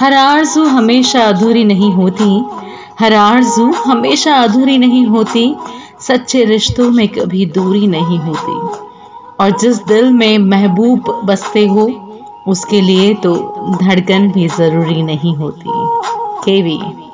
हर आरज़ू हमेशा अधूरी नहीं होती। हर आरज़ू हमेशा अधूरी नहीं होती। सच्चे रिश्तों में कभी दूरी नहीं होती। और जिस दिल में महबूब बसते हो, उसके लिए तो धड़कन भी ज़रूरी नहीं होती। केवी।